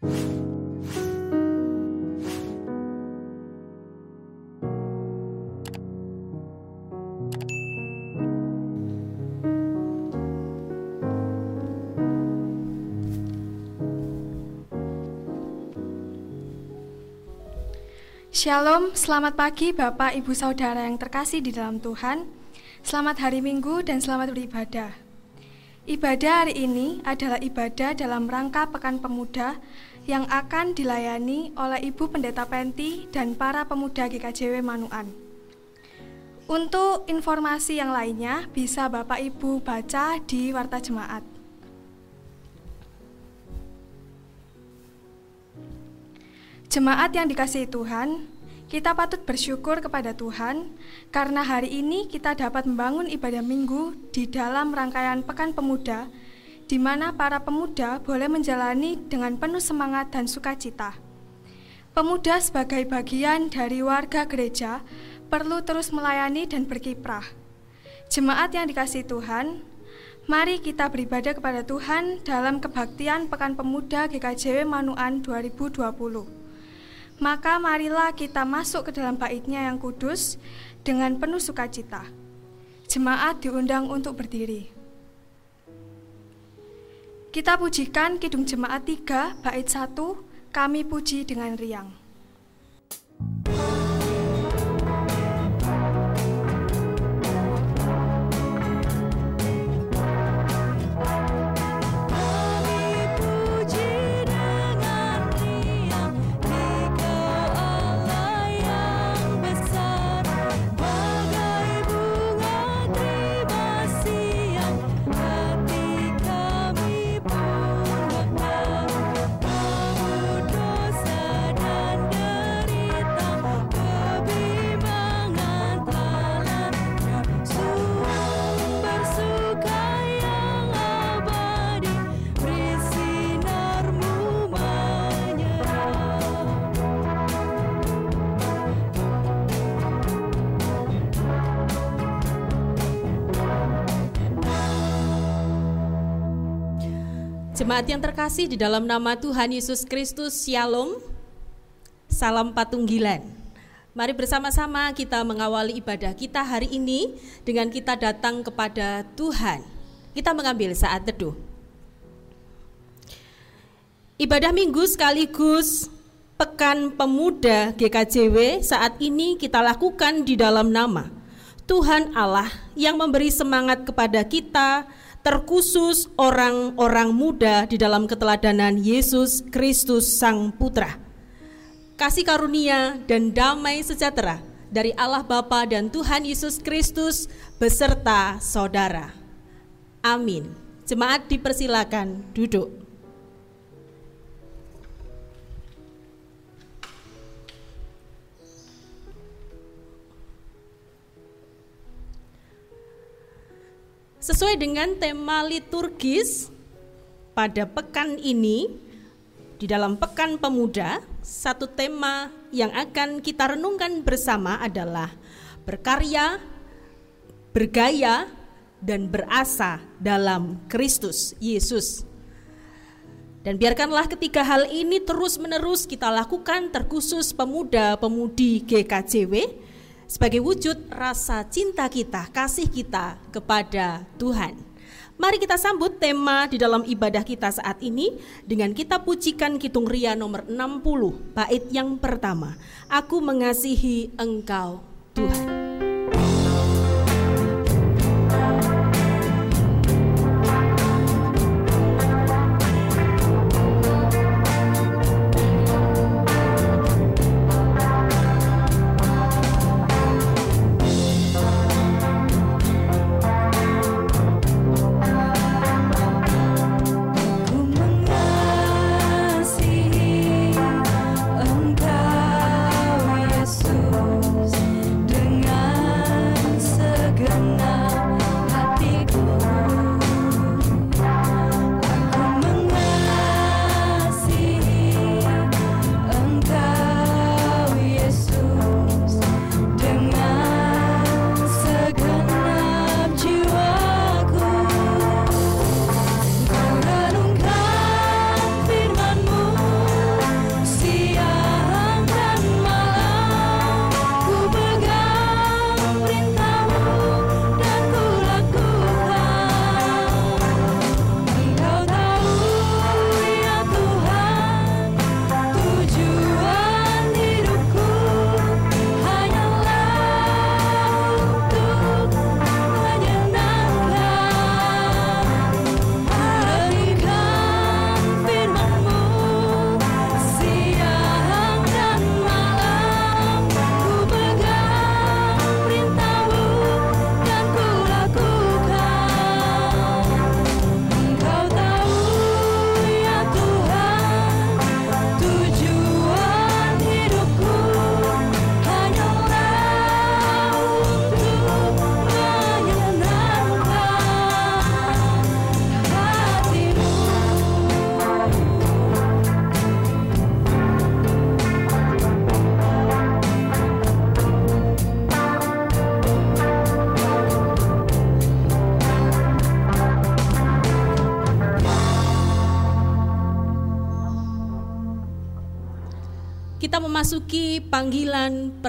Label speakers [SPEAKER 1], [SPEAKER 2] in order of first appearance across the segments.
[SPEAKER 1] Shalom, selamat pagi Bapak Ibu Saudara yang terkasih di dalam Tuhan. Selamat hari Minggu dan selamat beribadah. Ibadah hari ini adalah ibadah dalam rangka Pekan Pemuda yang akan dilayani oleh Ibu Pendeta Penti dan para pemuda GKJW Manuan. Untuk informasi yang lainnya bisa Bapak Ibu baca di Warta Jemaat. Jemaat yang dikasihi Tuhan, kita patut bersyukur kepada Tuhan karena hari ini kita dapat membangun ibadah minggu di dalam rangkaian Pekan Pemuda di mana para pemuda boleh menjalani dengan penuh semangat dan sukacita. Pemuda sebagai bagian dari warga gereja perlu terus melayani dan berkiprah. Jemaat yang dikasihi Tuhan, mari kita beribadah kepada Tuhan dalam kebaktian Pekan Pemuda GKJW Manuan 2020 maka marilah kita masuk ke dalam baitnya yang kudus dengan penuh sukacita. Jemaat diundang untuk berdiri. Kita pujikan Kidung Jemaat 3 bait 1, kami puji dengan riang.
[SPEAKER 2] Jemaat yang terkasih di dalam nama Tuhan Yesus Kristus, Shalom. Salam patunggilan. Mari bersama-sama kita mengawali ibadah kita hari ini dengan kita datang kepada Tuhan. Kita mengambil saat teduh. Ibadah minggu sekaligus Pekan Pemuda GKJW saat ini kita lakukan di dalam nama Tuhan Allah yang memberi semangat kepada kita terkhusus orang-orang muda di dalam keteladanan Yesus Kristus Sang Putra. Kasih karunia dan damai sejahtera dari Allah Bapa dan Tuhan Yesus Kristus beserta saudara. Amin. Jemaat dipersilakan duduk. Sesuai dengan tema liturgis pada pekan ini di dalam Pekan Pemuda, satu tema yang akan kita renungkan bersama adalah berkarya, bergaya, dan berasa dalam Kristus Yesus. Dan biarkanlah ketika hal ini terus-menerus kita lakukan terkhusus pemuda-pemudi GKJW sebagai wujud rasa cinta kita, kasih kita kepada Tuhan. Mari kita sambut tema di dalam ibadah kita saat ini dengan kita pujikan Kitung Ria nomor 60, bait yang pertama. Aku mengasihi Engkau, Tuhan.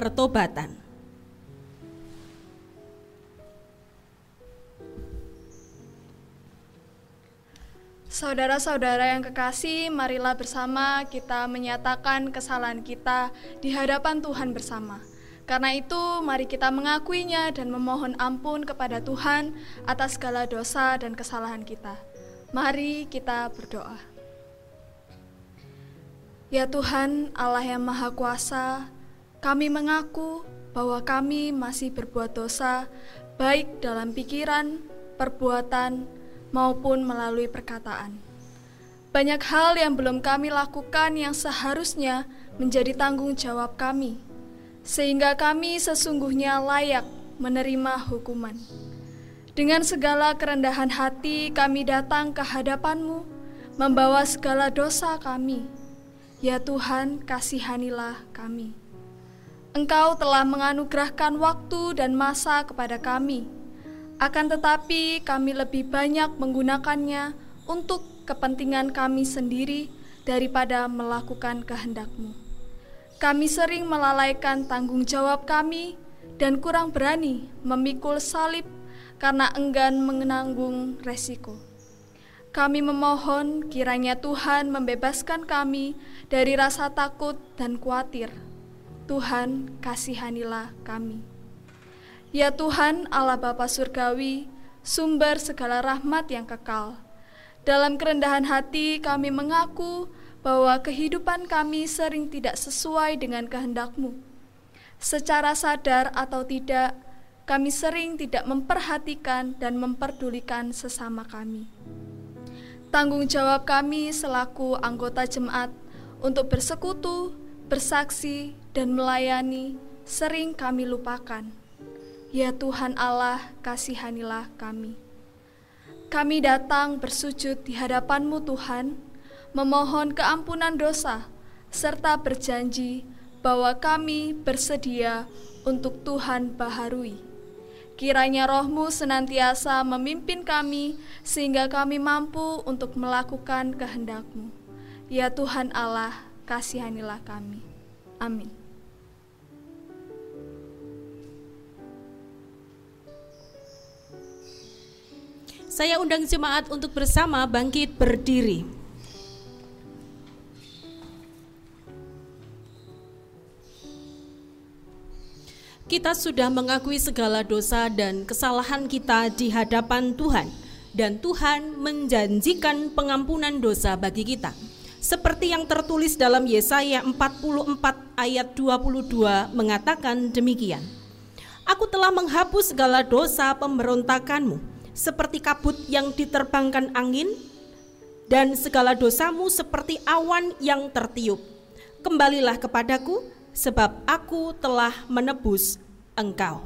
[SPEAKER 2] Pertobatan.
[SPEAKER 3] Saudara-saudara yang kekasih, marilah bersama kita menyatakan kesalahan kita di hadapan Tuhan bersama. Karena itu, mari kita mengakuinya dan memohon ampun kepada Tuhan atas segala dosa dan kesalahan kita. Mari kita berdoa. Ya Tuhan, Allah yang Maha Kuasa, kami mengaku bahwa kami masih berbuat dosa, baik dalam pikiran, perbuatan, maupun melalui perkataan. Banyak hal yang belum kami lakukan yang seharusnya menjadi tanggung jawab kami, sehingga kami sesungguhnya layak menerima hukuman. Dengan segala kerendahan hati kami datang ke hadapan-Mu, membawa segala dosa kami. Ya Tuhan, kasihanilah kami. Engkau telah menganugerahkan waktu dan masa kepada kami. Akan tetapi kami lebih banyak menggunakannya untuk kepentingan kami sendiri daripada melakukan kehendak-Mu. Kami sering melalaikan tanggung jawab kami dan kurang berani memikul salib karena enggan menanggung resiko. Kami memohon kiranya Tuhan membebaskan kami dari rasa takut dan khawatir. Tuhan, kasihanilah kami. Ya Tuhan, Allah Bapa Surgawi, sumber segala rahmat yang kekal. Dalam kerendahan hati kami mengaku bahwa kehidupan kami sering tidak sesuai dengan kehendak-Mu. Secara sadar atau tidak, kami sering tidak memperhatikan dan memperdulikan sesama kami. Tanggung jawab kami selaku anggota jemaat untuk bersekutu, bersaksi, dan melayani sering kami lupakan. Ya Tuhan Allah, kasihanilah kami. Kami datang bersujud di hadapan-Mu Tuhan, memohon keampunan dosa, serta berjanji bahwa kami bersedia untuk Tuhan baharui. Kiranya rohmu senantiasa memimpin kami sehingga kami mampu untuk melakukan kehendakmu. Ya Tuhan Allah, kasihanilah kami. Amin.
[SPEAKER 2] Saya undang jemaat untuk bersama bangkit berdiri. kita sudah mengakui segala dosa dan kesalahan kita di hadapan Tuhan dan Tuhan menjanjikan pengampunan dosa bagi kita. Seperti yang tertulis dalam Yesaya 44 ayat 22 mengatakan demikian. Aku telah menghapus segala dosa pemberontakanmu seperti kabut yang diterbangkan angin dan segala dosamu seperti awan yang tertiup. Kembalilah kepadaku sebab aku telah menebus engkau.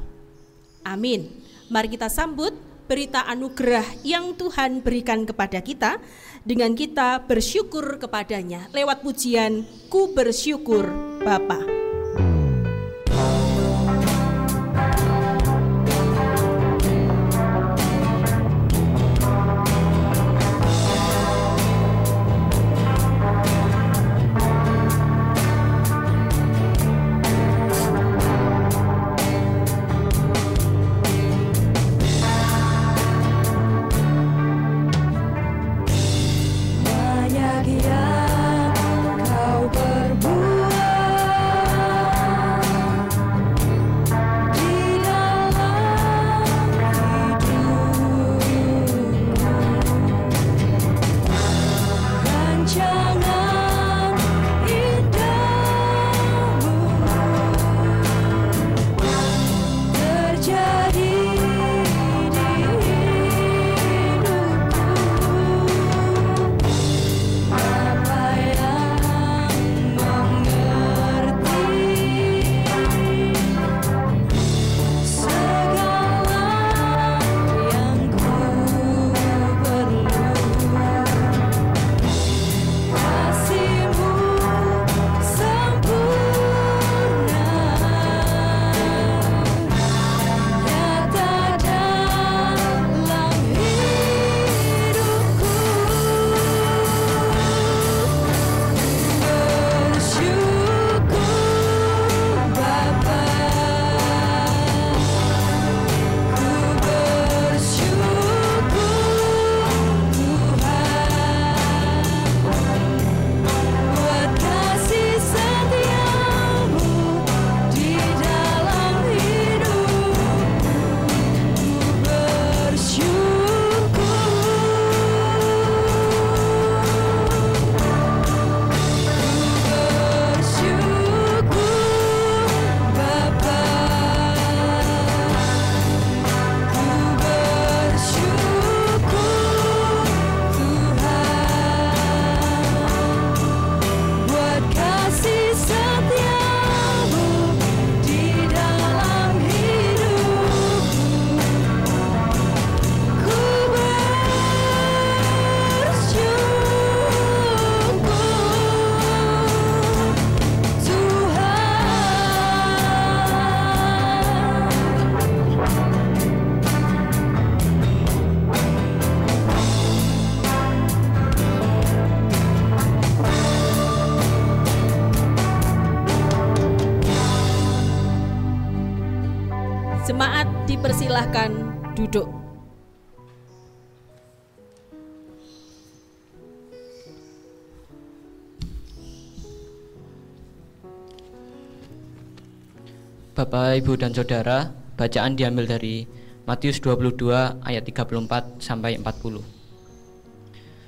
[SPEAKER 2] Amin. Mari kita sambut berita anugerah yang Tuhan berikan kepada kita dengan kita bersyukur kepadanya lewat pujian ku bersyukur Bapa.
[SPEAKER 4] Ibu, dan Saudara, bacaan diambil dari Matius 22 ayat 34 sampai 40.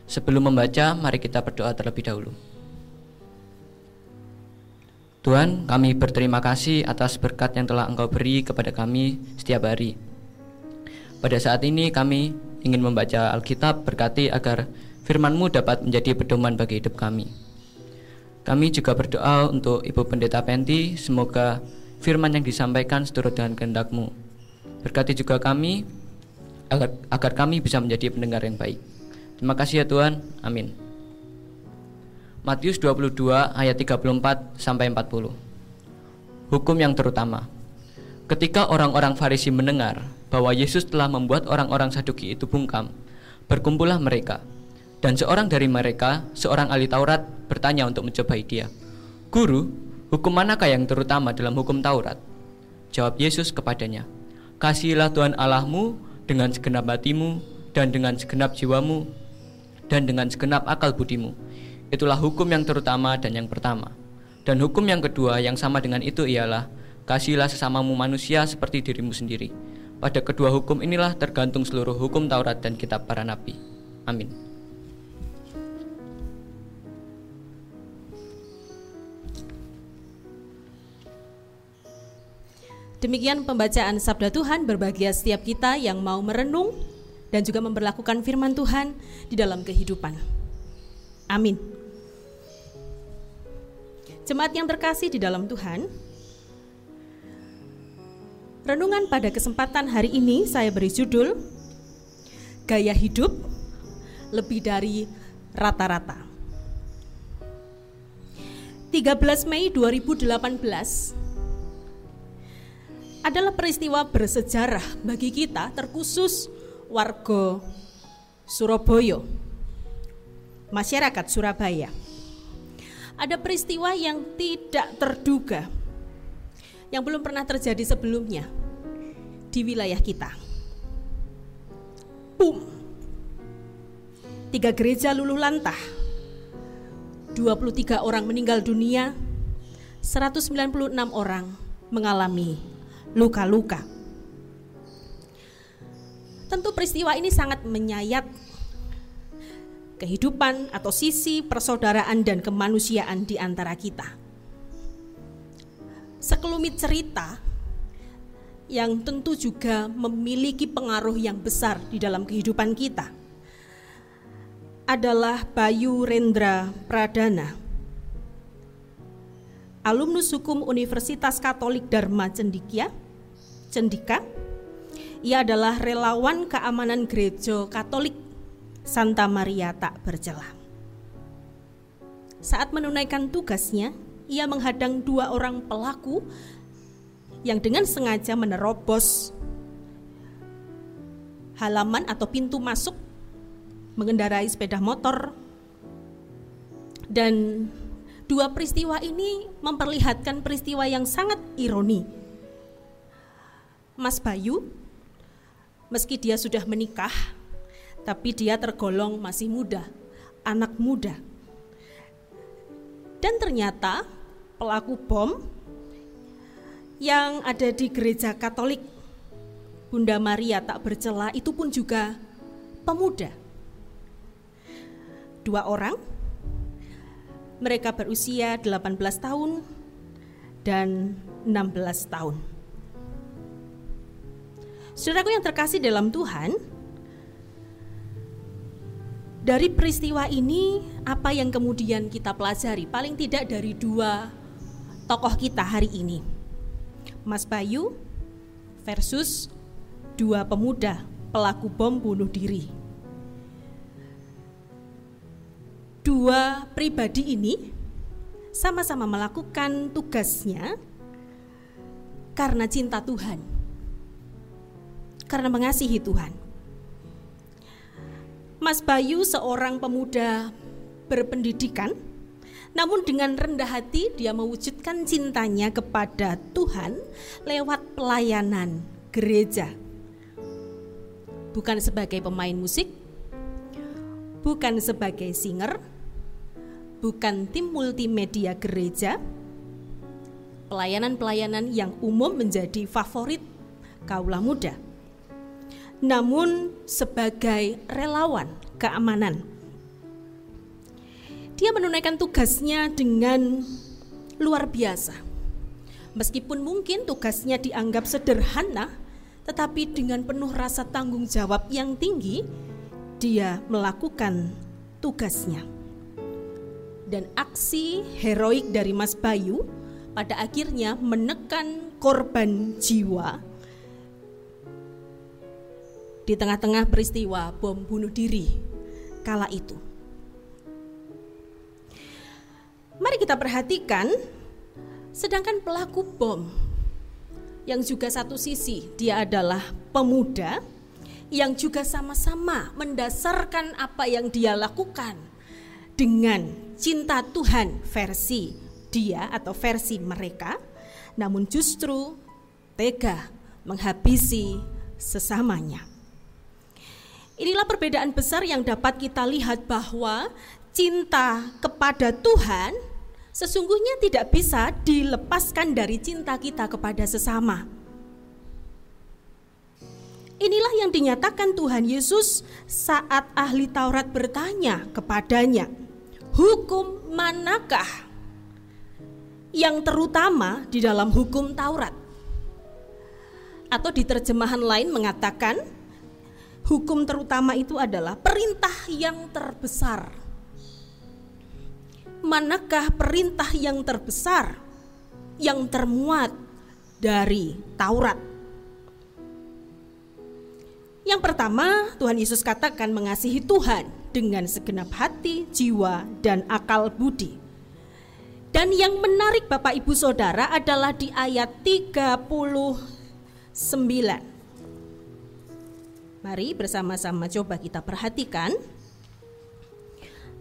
[SPEAKER 4] Sebelum membaca, mari kita berdoa terlebih dahulu. Tuhan, kami berterima kasih atas berkat yang telah Engkau beri kepada kami setiap hari. Pada saat ini kami ingin membaca Alkitab berkati agar firman-Mu dapat menjadi pedoman bagi hidup kami. Kami juga berdoa untuk Ibu Pendeta Penti, semoga firman yang disampaikan seturut dengan kehendak-Mu. Berkati juga kami agar, agar kami bisa menjadi pendengar yang baik. Terima kasih ya Tuhan. Amin. Matius 22 ayat 34 sampai 40. Hukum yang terutama. Ketika orang-orang Farisi mendengar bahwa Yesus telah membuat orang-orang Saduki itu bungkam, berkumpullah mereka. Dan seorang dari mereka, seorang ahli Taurat, bertanya untuk mencobai dia. Guru, Hukum manakah yang terutama dalam hukum Taurat? Jawab Yesus kepadanya, Kasihilah Tuhan Allahmu dengan segenap hatimu dan dengan segenap jiwamu dan dengan segenap akal budimu. Itulah hukum yang terutama dan yang pertama. Dan hukum yang kedua yang sama dengan itu ialah Kasihilah sesamamu manusia seperti dirimu sendiri. Pada kedua hukum inilah tergantung seluruh hukum Taurat dan kitab para nabi. Amin.
[SPEAKER 2] Demikian pembacaan Sabda Tuhan berbahagia setiap kita yang mau merenung dan juga memperlakukan firman Tuhan di dalam kehidupan. Amin. Jemaat yang terkasih di dalam Tuhan, renungan pada kesempatan hari ini saya beri judul Gaya Hidup Lebih dari Rata-rata. 13 Mei 2018 adalah peristiwa bersejarah bagi kita terkhusus warga Surabaya, masyarakat Surabaya. Ada peristiwa yang tidak terduga yang belum pernah terjadi sebelumnya di wilayah kita. Boom. Tiga gereja luluh lantah. 23 orang meninggal dunia, 196 orang mengalami luka-luka. Tentu peristiwa ini sangat menyayat kehidupan atau sisi persaudaraan dan kemanusiaan di antara kita. Sekelumit cerita yang tentu juga memiliki pengaruh yang besar di dalam kehidupan kita adalah Bayu Rendra Pradana alumnus hukum Universitas Katolik Dharma Cendikia, Cendika. Ia adalah relawan keamanan gereja Katolik Santa Maria Tak Bercelah. Saat menunaikan tugasnya, ia menghadang dua orang pelaku yang dengan sengaja menerobos halaman atau pintu masuk mengendarai sepeda motor dan Dua peristiwa ini memperlihatkan peristiwa yang sangat ironi. Mas Bayu, meski dia sudah menikah, tapi dia tergolong masih muda, anak muda. Dan ternyata pelaku bom yang ada di gereja Katolik Bunda Maria tak bercela itu pun juga pemuda. Dua orang mereka berusia 18 tahun dan 16 tahun. Saudaraku yang terkasih dalam Tuhan, dari peristiwa ini apa yang kemudian kita pelajari? Paling tidak dari dua tokoh kita hari ini. Mas Bayu versus dua pemuda pelaku bom bunuh diri. Dua pribadi ini sama-sama melakukan tugasnya karena cinta Tuhan, karena mengasihi Tuhan. Mas Bayu seorang pemuda berpendidikan, namun dengan rendah hati dia mewujudkan cintanya kepada Tuhan lewat pelayanan gereja. Bukan sebagai pemain musik, bukan sebagai singer, bukan tim multimedia gereja, pelayanan-pelayanan yang umum menjadi favorit kaulah muda. Namun sebagai relawan keamanan. Dia menunaikan tugasnya dengan luar biasa. Meskipun mungkin tugasnya dianggap sederhana, tetapi dengan penuh rasa tanggung jawab yang tinggi, dia melakukan tugasnya. Dan aksi heroik dari Mas Bayu pada akhirnya menekan korban jiwa di tengah-tengah peristiwa bom bunuh diri kala itu. Mari kita perhatikan sedangkan pelaku bom yang juga satu sisi dia adalah pemuda yang juga sama-sama mendasarkan apa yang dia lakukan dengan cinta Tuhan versi dia atau versi mereka namun justru tega menghabisi sesamanya. Inilah perbedaan besar yang dapat kita lihat bahwa cinta kepada Tuhan sesungguhnya tidak bisa dilepaskan dari cinta kita kepada sesama. Inilah yang dinyatakan Tuhan Yesus saat ahli Taurat bertanya kepadanya, "Hukum manakah yang terutama di dalam hukum Taurat?" Atau di terjemahan lain mengatakan, hukum terutama itu adalah perintah yang terbesar. Manakah perintah yang terbesar yang termuat dari Taurat? Yang pertama, Tuhan Yesus katakan mengasihi Tuhan dengan segenap hati, jiwa, dan akal budi. Dan yang menarik Bapak Ibu Saudara adalah di ayat 39. Mari bersama-sama coba kita perhatikan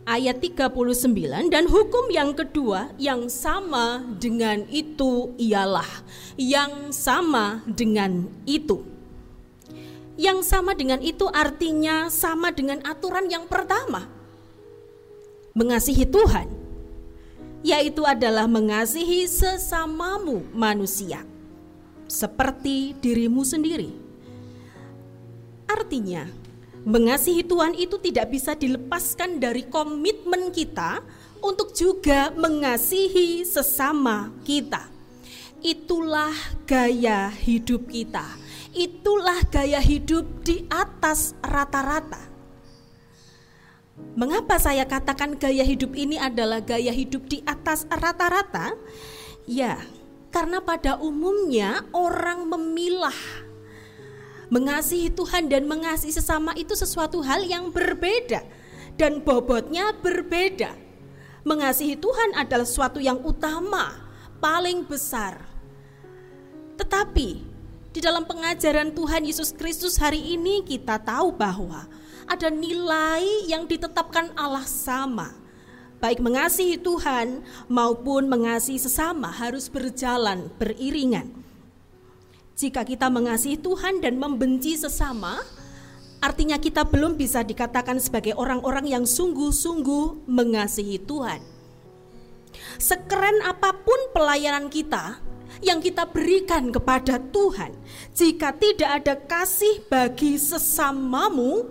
[SPEAKER 2] ayat 39 dan hukum yang kedua yang sama dengan itu ialah yang sama dengan itu. Yang sama dengan itu artinya sama dengan aturan yang pertama. Mengasihi Tuhan yaitu adalah mengasihi sesamamu manusia seperti dirimu sendiri. Artinya, mengasihi Tuhan itu tidak bisa dilepaskan dari komitmen kita untuk juga mengasihi sesama kita. Itulah gaya hidup kita. Itulah gaya hidup di atas rata-rata. Mengapa saya katakan gaya hidup ini adalah gaya hidup di atas rata-rata? Ya, karena pada umumnya orang memilah Mengasihi Tuhan dan mengasihi sesama itu sesuatu hal yang berbeda dan bobotnya berbeda. Mengasihi Tuhan adalah sesuatu yang utama, paling besar. Tetapi di dalam pengajaran Tuhan Yesus Kristus hari ini kita tahu bahwa ada nilai yang ditetapkan Allah sama. Baik mengasihi Tuhan maupun mengasihi sesama harus berjalan beriringan. Jika kita mengasihi Tuhan dan membenci sesama, artinya kita belum bisa dikatakan sebagai orang-orang yang sungguh-sungguh mengasihi Tuhan. Sekeren apa pun pelayanan kita yang kita berikan kepada Tuhan, jika tidak ada kasih bagi sesamamu,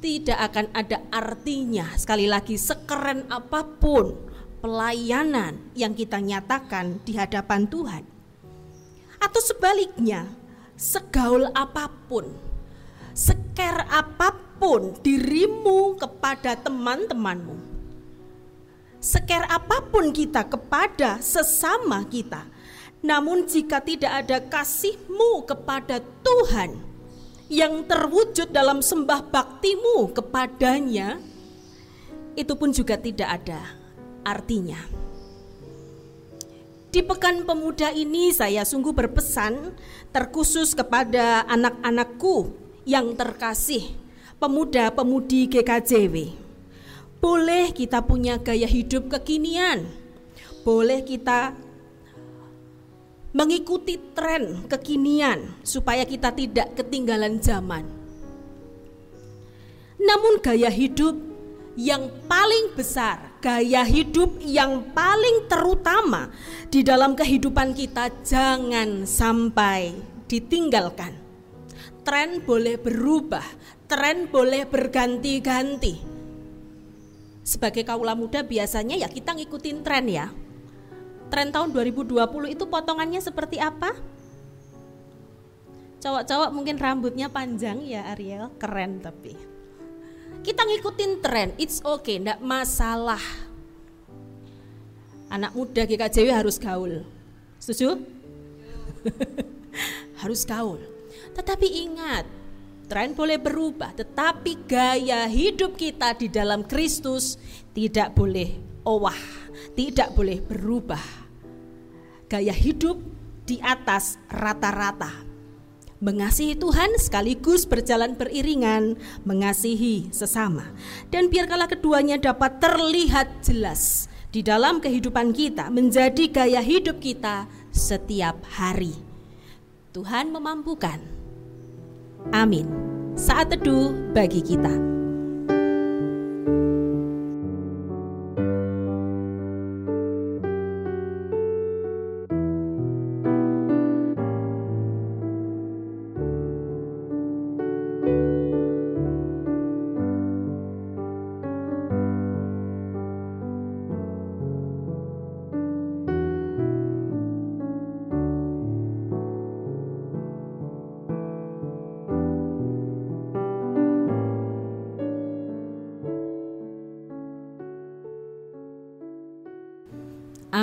[SPEAKER 2] tidak akan ada artinya. Sekali lagi, sekeren apa pun pelayanan yang kita nyatakan di hadapan Tuhan, atau sebaliknya, segaul apa pun, seker apa pun dirimu kepada teman-temanmu, seker apa pun kita kepada sesama kita, namun jika tidak ada kasihmu kepada Tuhan yang terwujud dalam sembah baktimu kepadanya, itu pun juga tidak ada artinya. Di Pekan Pemuda ini saya sungguh berpesan terkhusus kepada anak-anakku yang terkasih, pemuda-pemudi GKJW. Boleh kita punya gaya hidup kekinian, boleh kita mengikuti tren kekinian supaya kita tidak ketinggalan zaman. Namun gaya hidup yang paling besar, gaya hidup yang paling terutama di dalam kehidupan kita jangan sampai ditinggalkan. Tren boleh berubah, tren boleh berganti-ganti. Sebagai kaula muda biasanya ya kita ngikutin tren ya tren tahun 2020 itu potongannya seperti apa? Cowok-cowok mungkin rambutnya panjang ya Ariel, keren tapi. Kita ngikutin tren, it's okay, ndak masalah. Anak muda GKJW harus gaul. Setuju? harus gaul. Tetapi ingat, tren boleh berubah, tetapi gaya hidup kita di dalam Kristus tidak boleh owah, tidak boleh berubah gaya hidup di atas rata-rata. Mengasihi Tuhan sekaligus berjalan beriringan, mengasihi sesama. Dan biarkanlah keduanya dapat terlihat jelas di dalam kehidupan kita, menjadi gaya hidup kita setiap hari. Tuhan memampukan. Amin. Saat teduh bagi kita.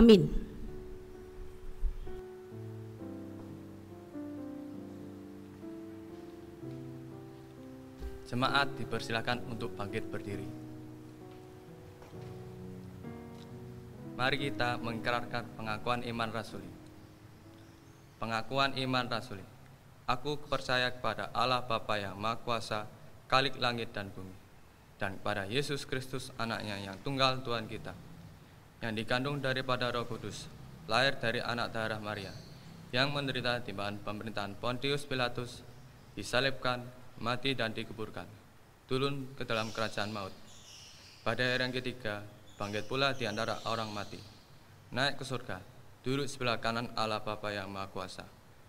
[SPEAKER 2] Amin.
[SPEAKER 5] Jemaat dipersilakan untuk bangkit berdiri. Mari kita mengikrarkan pengakuan iman rasuli. Pengakuan iman rasuli. Aku percaya kepada Allah Bapa yang Maha Kuasa, Kalik langit dan bumi, dan kepada Yesus Kristus anaknya yang tunggal Tuhan kita, yang dikandung daripada Roh Kudus, lahir dari anak darah Maria, yang menderita di bawah pemerintahan Pontius Pilatus, disalibkan, mati dan dikuburkan, turun ke dalam kerajaan maut. Pada hari yang ketiga, bangkit pula di antara orang mati, naik ke surga, duduk sebelah kanan Allah Bapa yang Maha Kuasa,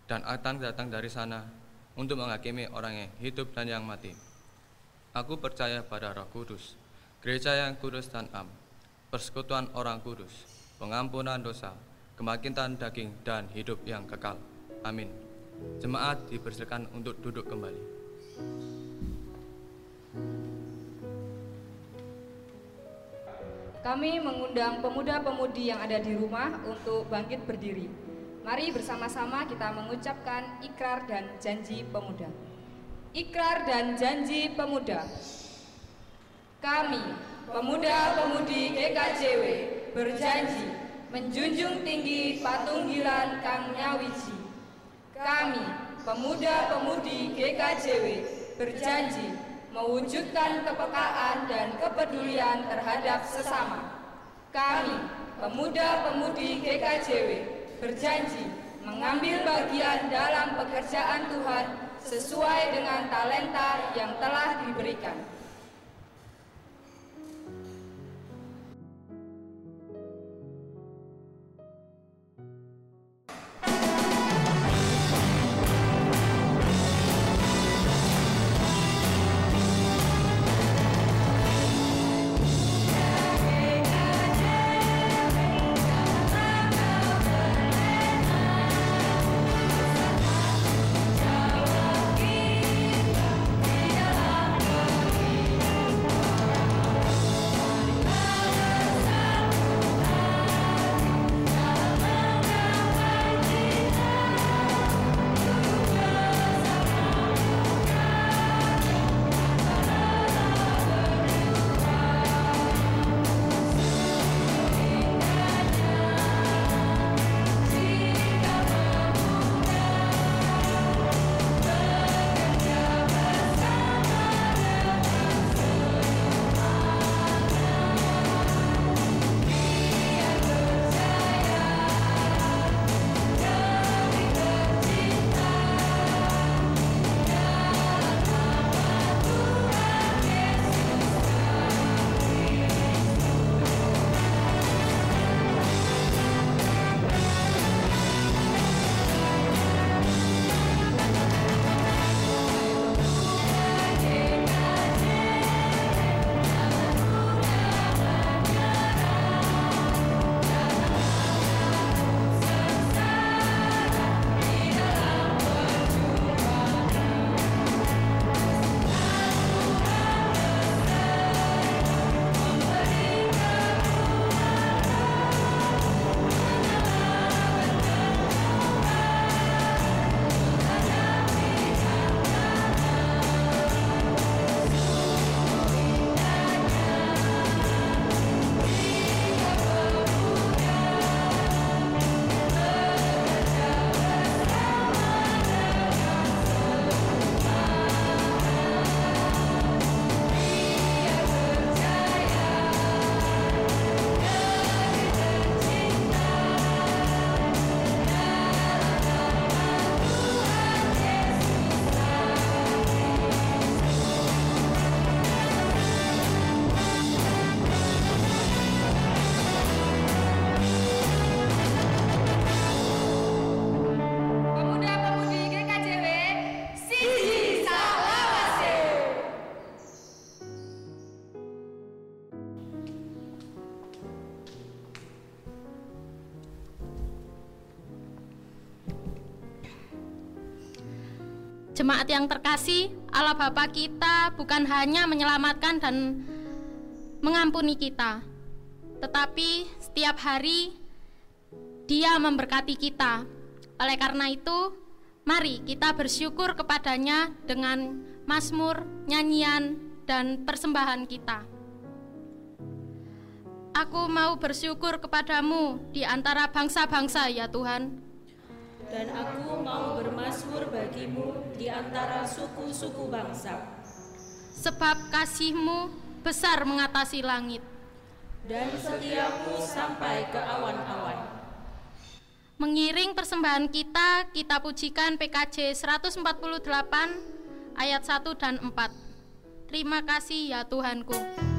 [SPEAKER 5] dan akan datang dari sana untuk menghakimi orang yang hidup dan yang mati. Aku percaya pada Roh Kudus, gereja yang kudus dan am, persekutuan orang kudus, pengampunan dosa, kebangkitan daging, dan hidup yang kekal. Amin. Jemaat dipersilakan untuk duduk kembali.
[SPEAKER 6] Kami mengundang pemuda-pemudi yang ada di rumah untuk bangkit berdiri. Mari bersama-sama kita mengucapkan ikrar dan janji pemuda. Ikrar dan janji pemuda. Kami pemuda-pemudi GKJW berjanji menjunjung tinggi patunggilan Kang Nyawiji. Kami, pemuda-pemudi GKJW, berjanji mewujudkan kepekaan dan kepedulian terhadap sesama. Kami, pemuda-pemudi GKJW, berjanji mengambil bagian dalam pekerjaan Tuhan sesuai dengan talenta yang telah diberikan.
[SPEAKER 7] Jemaat yang terkasih, Allah Bapa kita bukan hanya menyelamatkan dan mengampuni kita, tetapi setiap hari Dia memberkati kita. Oleh karena itu, mari kita bersyukur kepadanya dengan mazmur, nyanyian, dan persembahan kita. Aku mau bersyukur kepadamu di antara bangsa-bangsa ya Tuhan.
[SPEAKER 2] Dan aku mau bermasmur bagimu di antara suku-suku bangsa.
[SPEAKER 7] Sebab kasihmu besar mengatasi langit.
[SPEAKER 2] Dan setiamu sampai ke awan-awan.
[SPEAKER 7] Mengiring persembahan kita, kita pujikan PKJ 148 ayat 1 dan 4. Terima kasih ya Tuhanku.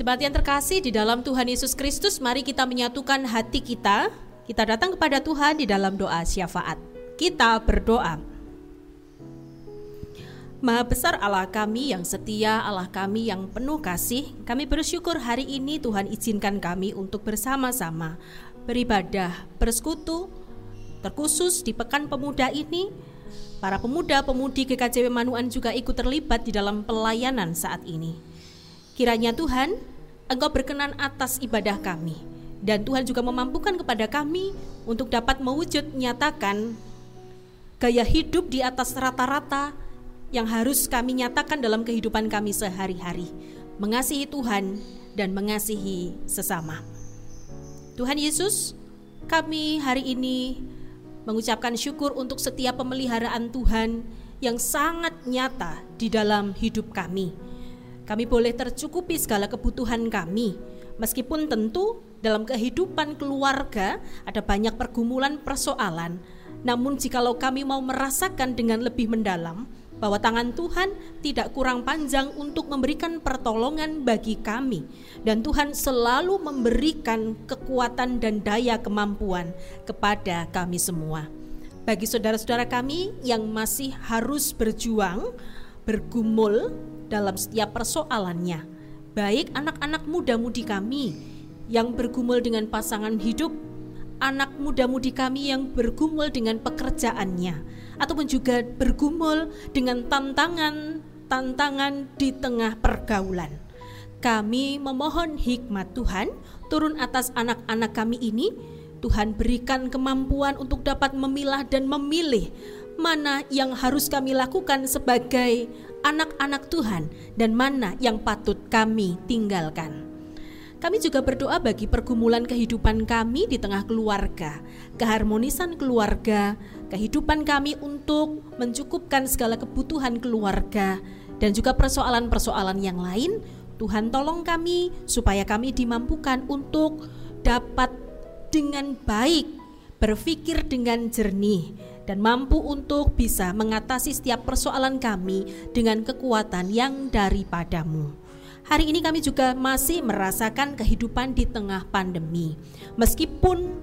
[SPEAKER 2] Jemaat yang terkasih di dalam Tuhan Yesus Kristus, mari kita menyatukan hati kita. Kita datang kepada Tuhan di dalam doa syafaat. Kita berdoa. Maha besar Allah kami yang setia, Allah kami yang penuh kasih. Kami bersyukur hari ini Tuhan izinkan kami untuk bersama-sama beribadah, bersekutu, terkhusus di pekan pemuda ini. Para pemuda-pemudi GKJW Manuan juga ikut terlibat di dalam pelayanan saat ini. Kiranya Tuhan, Engkau berkenan atas ibadah kami. Dan Tuhan juga memampukan kepada kami untuk dapat mewujud nyatakan gaya hidup di atas rata-rata yang harus kami nyatakan dalam kehidupan kami sehari-hari. Mengasihi Tuhan dan mengasihi sesama. Tuhan Yesus, kami hari ini mengucapkan syukur untuk setiap pemeliharaan Tuhan yang sangat nyata di dalam hidup kami kami boleh tercukupi segala kebutuhan kami, meskipun tentu dalam kehidupan keluarga ada banyak pergumulan persoalan. Namun jikalau kami mau merasakan dengan lebih mendalam bahwa tangan Tuhan tidak kurang panjang untuk memberikan pertolongan bagi kami dan Tuhan selalu memberikan kekuatan dan daya kemampuan kepada kami semua. Bagi saudara-saudara kami yang masih harus berjuang, bergumul dalam setiap persoalannya, baik anak-anak muda-mudi kami yang bergumul dengan pasangan hidup, anak muda-mudi kami yang bergumul dengan pekerjaannya, ataupun juga bergumul dengan tantangan-tantangan di tengah pergaulan. Kami memohon hikmat Tuhan turun atas anak-anak kami ini. Tuhan berikan kemampuan untuk dapat memilah dan memilih mana yang harus kami lakukan sebagai anak-anak Tuhan dan mana yang patut kami tinggalkan. Kami juga berdoa bagi pergumulan kehidupan kami di tengah keluarga, keharmonisan keluarga, kehidupan kami untuk mencukupkan segala kebutuhan keluarga, dan juga persoalan-persoalan yang lain. Tuhan, tolong kami supaya kami dimampukan untuk dapat dengan baik berpikir dengan jernih dan mampu untuk bisa mengatasi setiap persoalan kami dengan kekuatan yang daripadamu. Hari ini kami juga masih merasakan kehidupan di tengah pandemi. Meskipun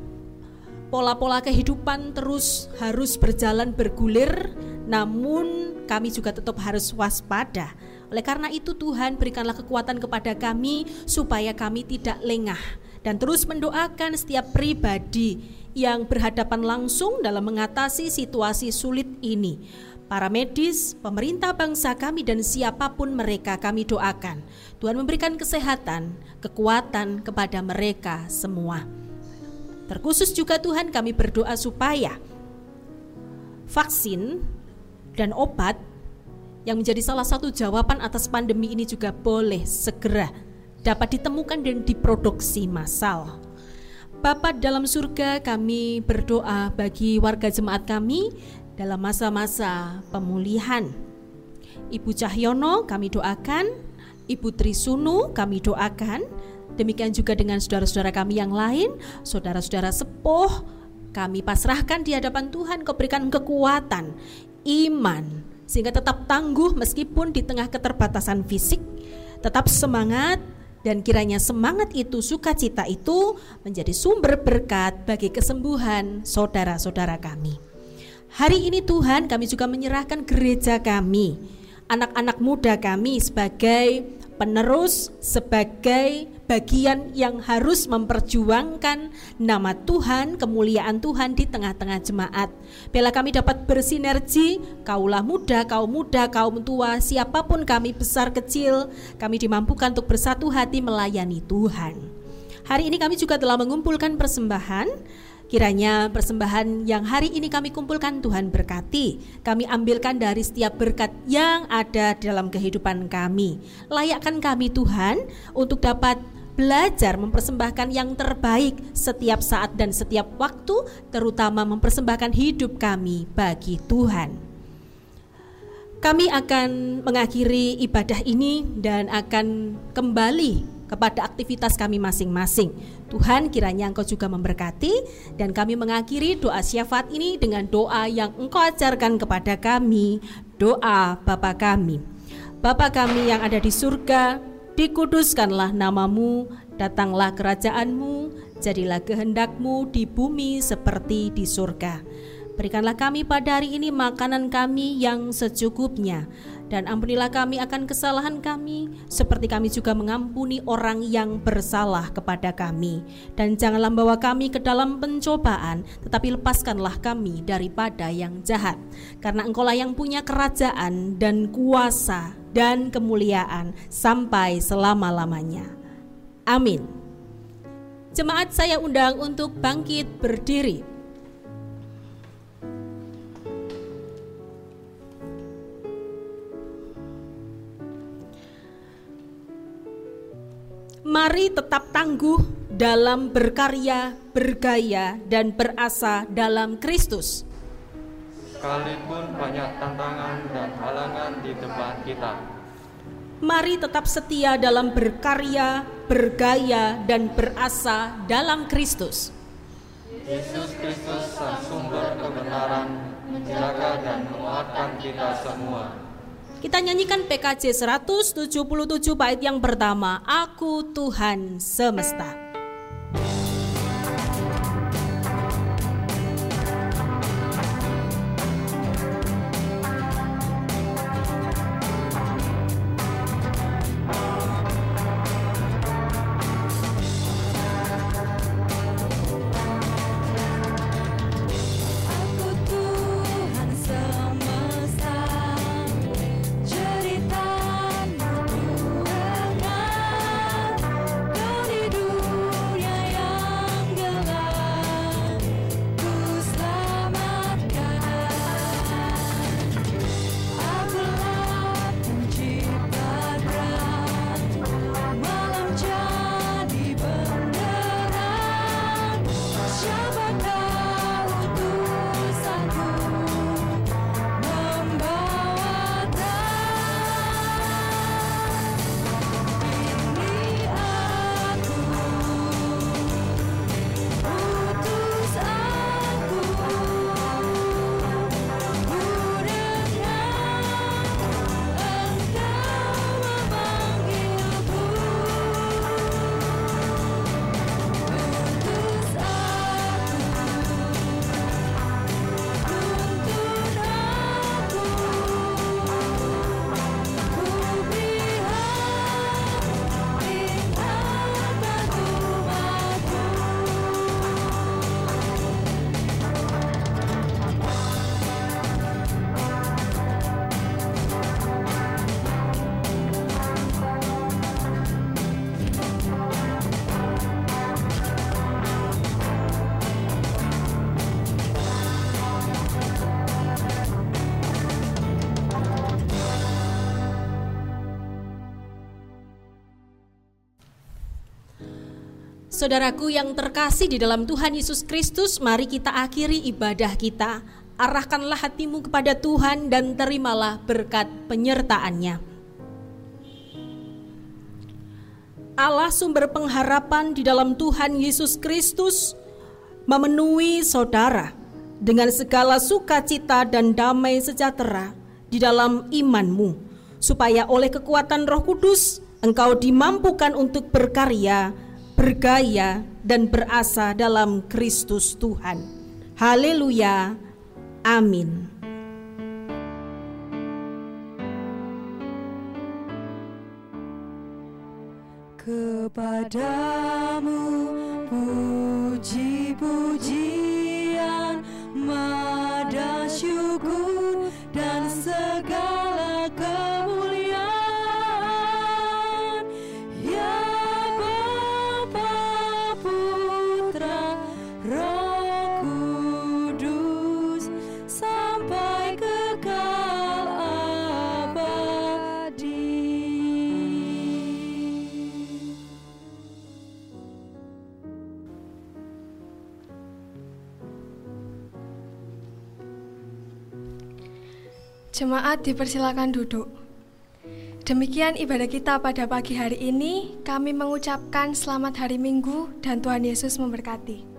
[SPEAKER 2] pola-pola kehidupan terus harus berjalan bergulir, namun kami juga tetap harus waspada Oleh karena itu Tuhan berikanlah kekuatan kepada kami supaya kami tidak lengah dan terus mendoakan setiap pribadi yang berhadapan langsung dalam mengatasi situasi sulit ini. Para medis, pemerintah bangsa kami dan siapa pun mereka kami doakan. Tuhan memberikan kesehatan, kekuatan kepada mereka semua. Terkhusus juga Tuhan kami berdoa supaya vaksin dan obat yang menjadi salah satu jawaban atas pandemi ini juga boleh segera dapat ditemukan dan diproduksi massal. Bapak dalam surga kami berdoa bagi warga jemaat kami dalam masa-masa pemulihan. Ibu Cahyono kami doakan, Ibu Trisunu kami doakan, demikian juga dengan saudara-saudara kami yang lain, saudara-saudara sepuh, kami pasrahkan di hadapan Tuhan, kau berikan kekuatan, iman, sehingga tetap tangguh meskipun di tengah keterbatasan fisik, tetap semangat dan kiranya semangat itu, sukacita itu menjadi sumber berkat bagi kesembuhan saudara-saudara kami. Hari ini Tuhan kami juga menyerahkan gereja kami, anak-anak muda kami sebagai penerus sebagai bagian yang harus memperjuangkan nama Tuhan, kemuliaan Tuhan di tengah-tengah jemaat. Bila kami dapat bersinergi, kaulah muda, kaum muda, kaum tua, siapa pun kami besar kecil, kami dimampukan untuk bersatu hati melayani Tuhan. Hari ini kami juga telah mengumpulkan persembahan Kiranya persembahan yang hari ini kami kumpulkan Tuhan berkati. Kami ambilkan dari setiap berkat yang ada dalam kehidupan kami. Layakkan kami Tuhan untuk dapat belajar mempersembahkan yang terbaik setiap saat dan setiap waktu, terutama mempersembahkan hidup kami bagi Tuhan. Kami akan mengakhiri ibadah ini dan akan kembali kepada aktivitas kami masing-masing. Tuhan kiranya Engkau juga memberkati dan kami mengakhiri doa syafaat ini dengan doa yang Engkau ajarkan kepada kami, doa Bapa kami. Bapa kami yang ada di surga, dikuduskanlah namamu, datanglah kerajaanmu, jadilah kehendakmu di bumi seperti di surga. Berikanlah kami pada hari ini makanan kami yang secukupnya dan ampunilah kami akan kesalahan kami, seperti kami juga mengampuni orang yang bersalah kepada kami. Dan janganlah bawa kami ke dalam pencobaan, tetapi lepaskanlah kami daripada yang jahat. Karena engkaulah yang punya kerajaan dan kuasa dan kemuliaan sampai selama-lamanya. Amin. Jemaat saya undang untuk bangkit berdiri. Mari tetap tangguh dalam berkarya, bergaya, dan berasa dalam Kristus.
[SPEAKER 4] Sekalipun banyak tantangan dan halangan di depan kita.
[SPEAKER 2] Mari tetap setia dalam berkarya, bergaya, dan berasa dalam Kristus.
[SPEAKER 4] Yesus Kristus sang sumber kebenaran menjaga dan menguatkan kita semua
[SPEAKER 2] kita nyanyikan PKJ 177 bait yang pertama, Aku Tuhan Semesta. Saudaraku yang terkasih di dalam Tuhan Yesus Kristus, mari kita akhiri ibadah kita. Arahkanlah hatimu kepada Tuhan dan terimalah berkat penyertaannya. Allah sumber pengharapan di dalam Tuhan Yesus Kristus memenuhi saudara dengan segala sukacita dan damai sejahtera di dalam imanmu, supaya oleh kekuatan Roh Kudus engkau dimampukan untuk berkarya, bergaya, dan berasa dalam Kristus Tuhan. Haleluya! Amin.
[SPEAKER 8] Kepadamu puji-pujian,
[SPEAKER 3] Jemaat dipersilakan duduk. Demikian ibadah kita pada pagi hari ini. Kami mengucapkan selamat hari Minggu dan Tuhan Yesus memberkati.